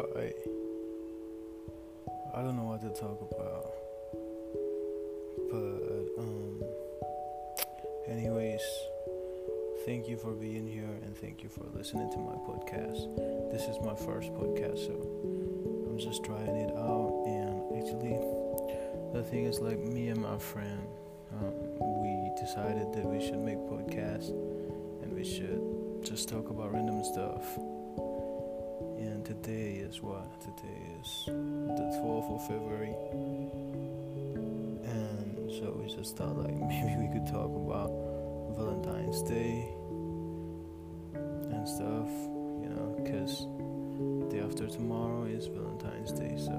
talk. I don't know what to talk about. But, um, anyways, thank you for being here and thank you for listening to my podcast. This is my first podcast, so I'm just trying it out. And actually, the thing is, like, me and my friend, um, we decided that we should make podcasts and we should just talk about random stuff. Today is what? Today is the 12th of February. And so we just thought like maybe we could talk about Valentine's Day and stuff, you know, because day after tomorrow is Valentine's Day, so